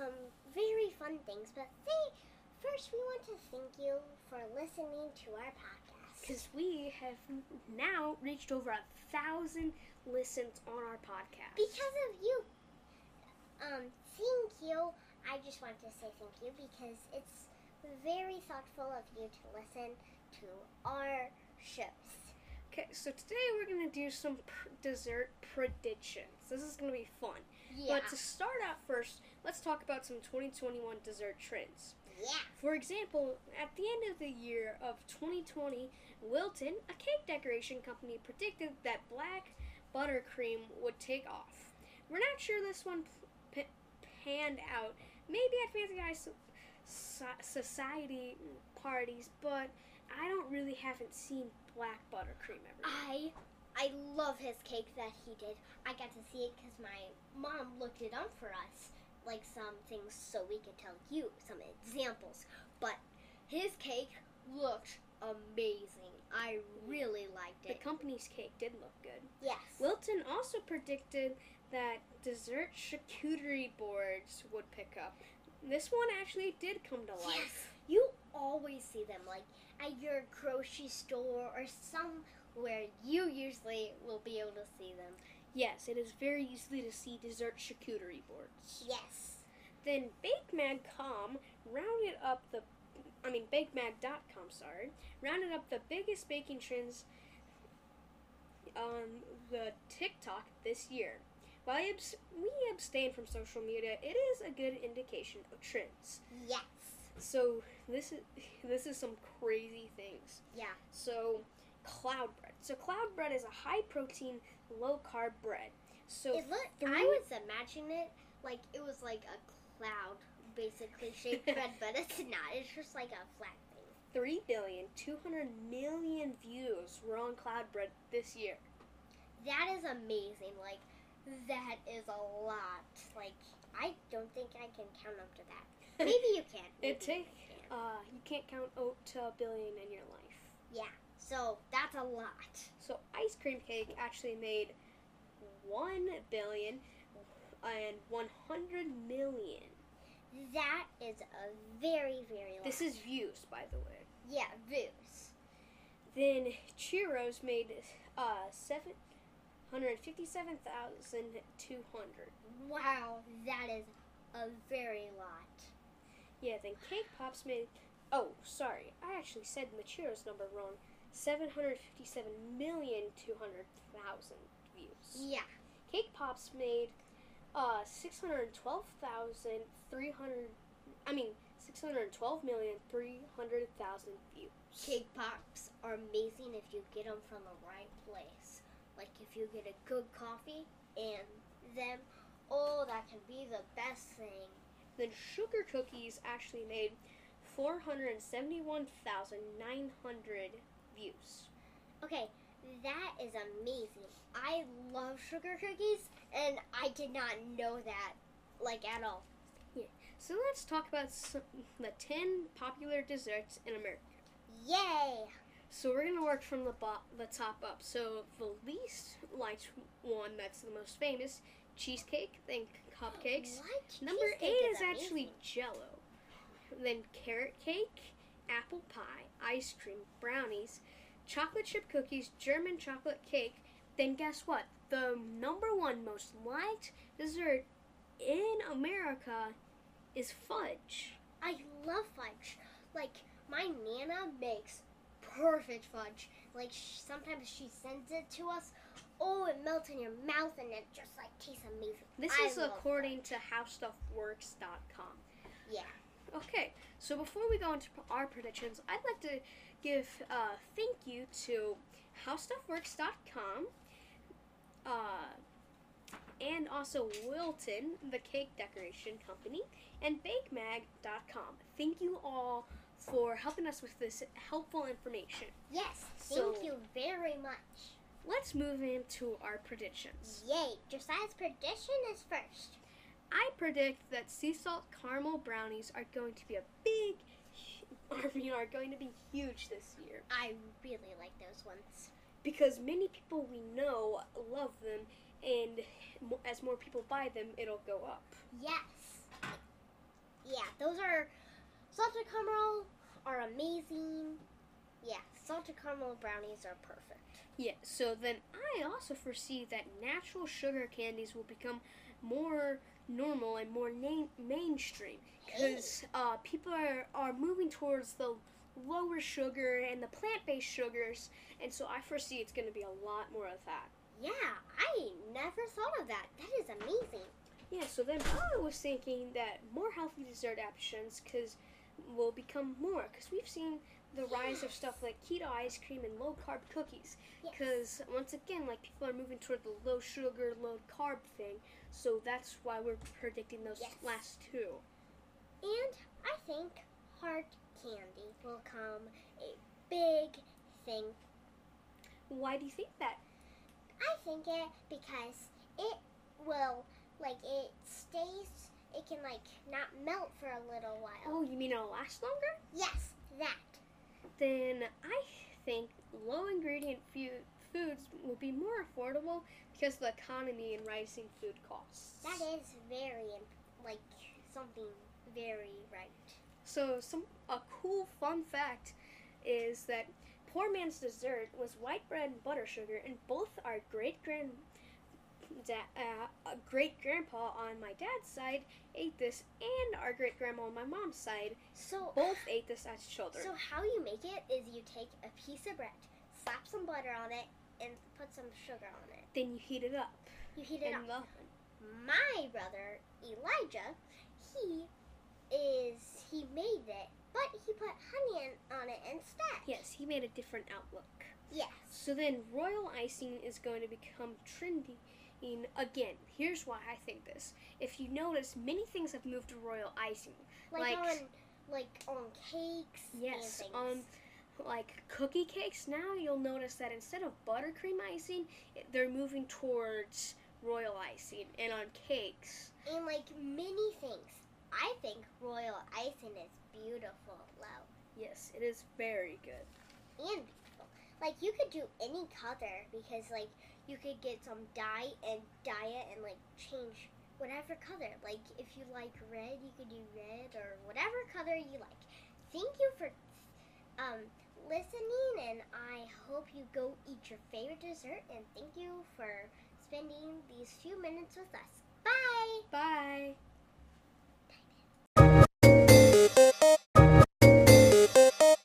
some very fun things. But th- first, we want to thank you for listening to our podcast. Because we have now reached over a thousand listens on our podcast. Because of you. Um, thank you. I just want to say thank you because it's very thoughtful of you to listen to our shows. Okay, so today we're going to do some pr- dessert predictions. This is going to be fun. Yeah. But to start out first, let's talk about some 2021 dessert trends. yeah. For example, at the end of the year of 2020, Wilton, a cake decoration company, predicted that black buttercream would take off. We're not sure this one p- panned out. Maybe at Fancy so- so- Society parties, but I don't really haven't seen black buttercream ever. I I love his cake that he did. I got to see it because my mom looked it up for us, like some things, so we could tell you some examples. But his cake looked amazing. I really liked it. The company's cake did look good. yes. Wilton also predicted that dessert charcuterie boards would pick up. This one actually did come to life. Yes. You always see them like at your grocery store or somewhere you usually will be able to see them. Yes, it is very easy to see dessert charcuterie boards. Yes. Then BakeMag.com rounded up the, I mean BakeMag.com, sorry, rounded up the biggest baking trends on the TikTok this year. While abs- we abstain from social media, it is a good indication of trends. Yes. So this is this is some crazy things. Yeah. So cloud bread. So cloud bread is a high protein, low carb bread. So It looked. I was imagining it like it was like a cloud, basically shaped bread, but it's not. It's just like a flat thing. Three billion two hundred million views were on cloud bread this year. That is amazing. Like that is a lot. Like I don't think I can count up to that. Maybe you can. Maybe It take you can. uh you can't count out to a billion in your life. Yeah. So that's a lot. So ice cream cake actually made one billion and one hundred million. That is a very very lot. This is views, by the way. yeah views. Then Cheeros made uh seven hundred fifty-seven thousand two hundred. Wow, that is a very lot. Yeah, then Cake Pops made. Oh, sorry, I actually said the Cheeros number wrong. Seven hundred fifty-seven million two hundred thousand views. Yeah. Cake Pops made uh six hundred twelve thousand three hundred. I mean six hundred twelve million three hundred thousand views. Cake pops are amazing if you get them from the right place. Like if you get a good coffee and them, oh, that can be the best thing. Then Sugar Cookies actually made four hundred seventy-one thousand nine hundred views. Okay, that is amazing. I love sugar cookies, and I did not know that, like at all. Yeah. So let's talk about some, the 10 popular desserts in America. Yay! So we're gonna work from the bo- the top up. So the least liked one that's the most famous, cheesecake, then cupcakes. What? Number Cheesecake eight is amazing. actually Jello. Then carrot cake, apple pie, ice cream, brownies, chocolate chip cookies, German chocolate cake. Then guess what? The number one most liked dessert in America is fudge. I love fudge. Like my nana makes perfect fudge. Like sh- sometimes she sends it to us. Oh, it melts in your mouth and it just like tastes amazing. This I is according to howstuffworks.com. Yeah. Okay, so before we go into our predictions, I'd like to give a thank you to howstuffworks.com uh, and also Wilton, the cake decoration company, and BakeMag.com. Thank you all for helping us with this helpful information. Yes. So- Thank you very much. Let's move into our predictions. Yay! Josiah's prediction is first. I predict that sea salt caramel brownies are going to be a big, are going to be huge this year. I really like those ones. because many people we know love them, and as more people buy them, it'll go up. Yes. Yeah, those are salted caramel are amazing. Yeah, salted caramel brownies are perfect. Yeah, so then I also foresee that natural sugar candies will become more normal and more na- mainstream because uh, people are, are moving towards the lower sugar and the plant based sugars, and so I foresee it's going to be a lot more of that. Yeah, I never thought of that. That is amazing. Yeah, so then I was thinking that more healthy dessert options cause, will become more because we've seen the rise of stuff like keto ice cream and low carb cookies. Yes. Because once again, like people are moving toward the low sugar, low carb thing, so that's why we're predicting those Yes. last two. And I think hard candy will come a big thing. Why do you think that? I think it because it will like it stays it can like not melt for a little while. Oh, you mean it'll last longer? Yes, that. Then I think low ingredient fu- foods will be more affordable because of the economy and rising food costs. That is very like something very right. So some a cool fun fact is that poor man's dessert was white bread and butter sugar, and both our great grand uh, great grandpa on my dad's side ate this, and our great grandma on my mom's side So both ate this as children. So how you make it is you take a piece of bread, slap some butter on it, and put some sugar on it. then you heat it up You heat it up. the. My brother Elijah, he is he made it, but he put honey in, on it instead. Yes, he made a different outlook. Yes. So then royal icing is going to become trendy. In, again, here's why I think this. If you notice, many things have moved to royal icing. Like, Like- on like on cakes. Yes, and um, like cookie cakes. Now you'll notice that instead of buttercream icing, they're moving towards royal icing. And on cakes, and like many things. I think royal icing is beautiful, Lo. yes, it is very good. and beautiful. Like you could do any color because like you could get some dye and dye it and like change whatever color. Like if you like red, you could do red or whatever color you like. Thank you for um listening and I hope you go eat your favorite dessert and thank you for spending these few minutes with us. Bye. Bye.